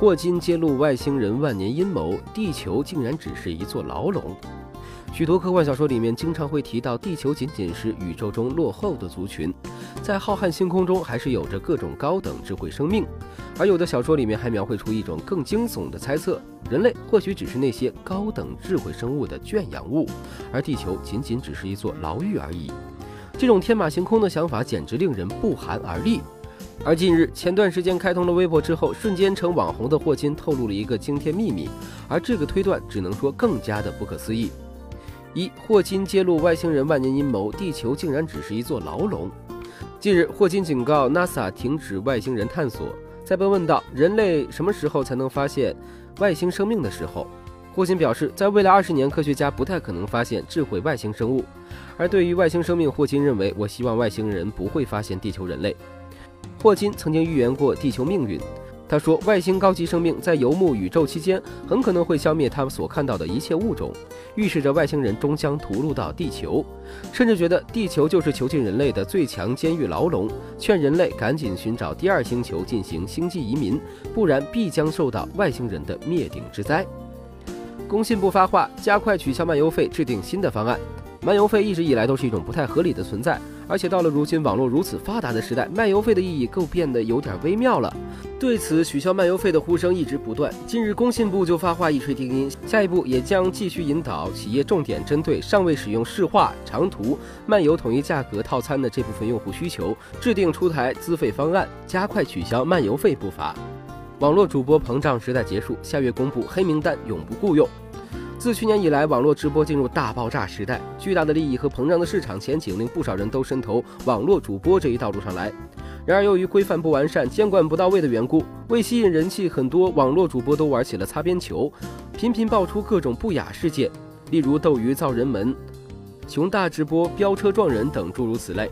霍金揭露外星人万年阴谋，地球竟然只是一座牢笼。许多科幻小说里面经常会提到，地球仅仅是宇宙中落后的族群，在浩瀚星空中还是有着各种高等智慧生命。而有的小说里面还描绘出一种更惊悚的猜测：人类或许只是那些高等智慧生物的圈养物，而地球仅仅只是一座牢狱而已。这种天马行空的想法简直令人不寒而栗。而近日，前段时间开通了微博之后，瞬间成网红的霍金透露了一个惊天秘密，而这个推断只能说更加的不可思议。一，霍金揭露外星人万年阴谋，地球竟然只是一座牢笼。近日，霍金警告 NASA 停止外星人探索。在被问到人类什么时候才能发现外星生命的时候，霍金表示，在未来二十年，科学家不太可能发现智慧外星生物。而对于外星生命，霍金认为，我希望外星人不会发现地球人类。霍金曾经预言过地球命运。他说，外星高级生命在游牧宇宙期间，很可能会消灭他们所看到的一切物种，预示着外星人终将屠戮到地球，甚至觉得地球就是囚禁人类的最强监狱牢笼，劝人类赶紧寻找第二星球进行星际移民，不然必将受到外星人的灭顶之灾。工信部发话，加快取消漫游费，制定新的方案。漫游费一直以来都是一种不太合理的存在，而且到了如今网络如此发达的时代，漫游费的意义更变得有点微妙了。对此，取消漫游费的呼声一直不断。近日，工信部就发话一锤定音，下一步也将继续引导企业重点针对尚未使用市话、长途漫游统一价格套餐的这部分用户需求，制定出台资费方案，加快取消漫游费步伐。网络主播膨胀时代结束，下月公布黑名单，永不雇佣。自去年以来，网络直播进入大爆炸时代，巨大的利益和膨胀的市场前景令不少人都伸头网络主播这一道路上来。然而，由于规范不完善、监管不到位的缘故，为吸引人气，很多网络主播都玩起了擦边球，频频爆出各种不雅事件，例如斗鱼造人门、熊大直播飙车撞人等诸如此类。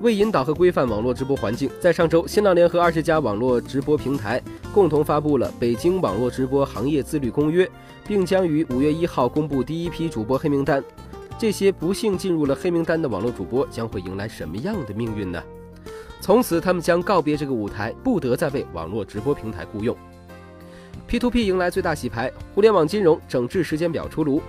为引导和规范网络直播环境，在上周，新浪联合二十家网络直播平台共同发布了《北京网络直播行业自律公约》，并将于五月一号公布第一批主播黑名单。这些不幸进入了黑名单的网络主播将会迎来什么样的命运呢？从此，他们将告别这个舞台，不得再为网络直播平台雇佣。P2P 迎来最大洗牌，互联网金融整治时间表出炉。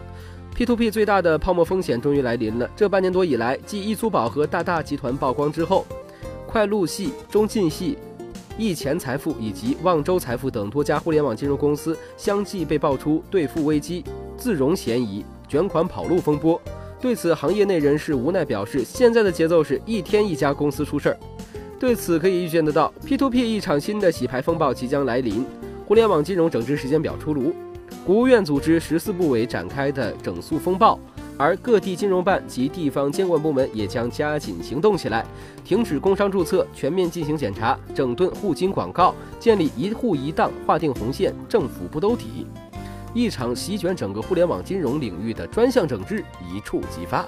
P2P 最大的泡沫风险终于来临了。这半年多以来，继易租宝和大大集团曝光之后，快路系、中信系、易钱财富以及望洲财富等多家互联网金融公司相继被爆出兑付危机、自融嫌疑、卷款跑路风波。对此，行业内人士无奈表示，现在的节奏是一天一家公司出事儿。对此，可以预见得到，P2P 一场新的洗牌风暴即将来临，互联网金融整治时间表出炉。国务院组织十四部委展开的整肃风暴，而各地金融办及地方监管部门也将加紧行动起来，停止工商注册，全面进行检查，整顿互金广告，建立一户一档，划定红线，政府不兜底。一场席卷整个互联网金融领域的专项整治一触即发。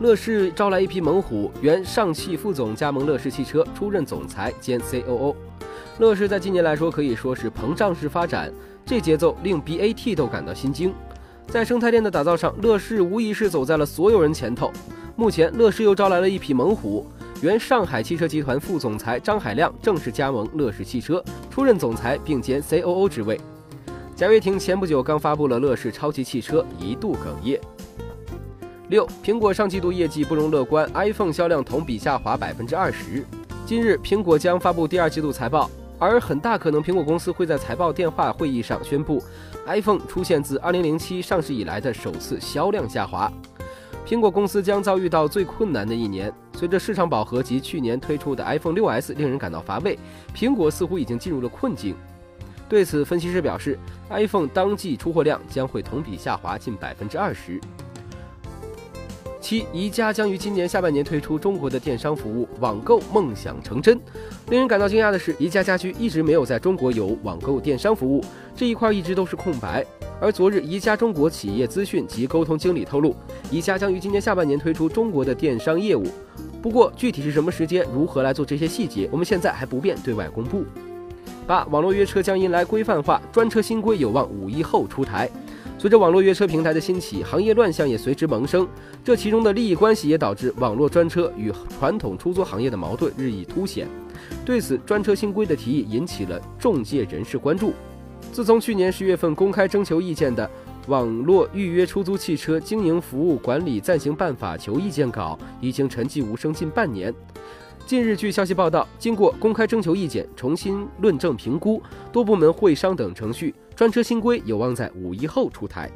乐视招来一批猛虎，原上汽副总加盟乐视汽车，出任总裁兼 COO。乐视在近年来说可以说是膨胀式发展。这节奏令 BAT 都感到心惊，在生态链的打造上，乐视无疑是走在了所有人前头。目前，乐视又招来了一匹猛虎，原上海汽车集团副总裁张海亮正式加盟乐视汽车，出任总裁并兼 COO 职位。贾跃亭前不久刚发布了乐视超级汽车，一度哽咽。六，苹果上季度业绩不容乐观，iPhone 销量同比下滑百分之二十。今日，苹果将发布第二季度财报。而很大可能，苹果公司会在财报电话会议上宣布，iPhone 出现自2007上市以来的首次销量下滑。苹果公司将遭遇到最困难的一年。随着市场饱和及去年推出的 iPhone 6s 令人感到乏味，苹果似乎已经进入了困境。对此，分析师表示，iPhone 当季出货量将会同比下滑近百分之二十。七，宜家将于今年下半年推出中国的电商服务，网购梦想成真。令人感到惊讶的是，宜家家居一直没有在中国有网购电商服务，这一块一直都是空白。而昨日，宜家中国企业资讯及沟通经理透露，宜家将于今年下半年推出中国的电商业务。不过，具体是什么时间，如何来做这些细节，我们现在还不便对外公布。八，网络约车将迎来规范化，专车新规有望五一后出台。随着网络约车平台的兴起，行业乱象也随之萌生。这其中的利益关系也导致网络专车与传统出租行业的矛盾日益凸显。对此，专车新规的提议引起了中介人士关注。自从去年十月份公开征求意见的《网络预约出租汽车经营服务管理暂行办法》求意见稿已经沉寂无声近半年。近日，据消息报道，经过公开征求意见、重新论证评估、多部门会商等程序，专车新规有望在五一后出台。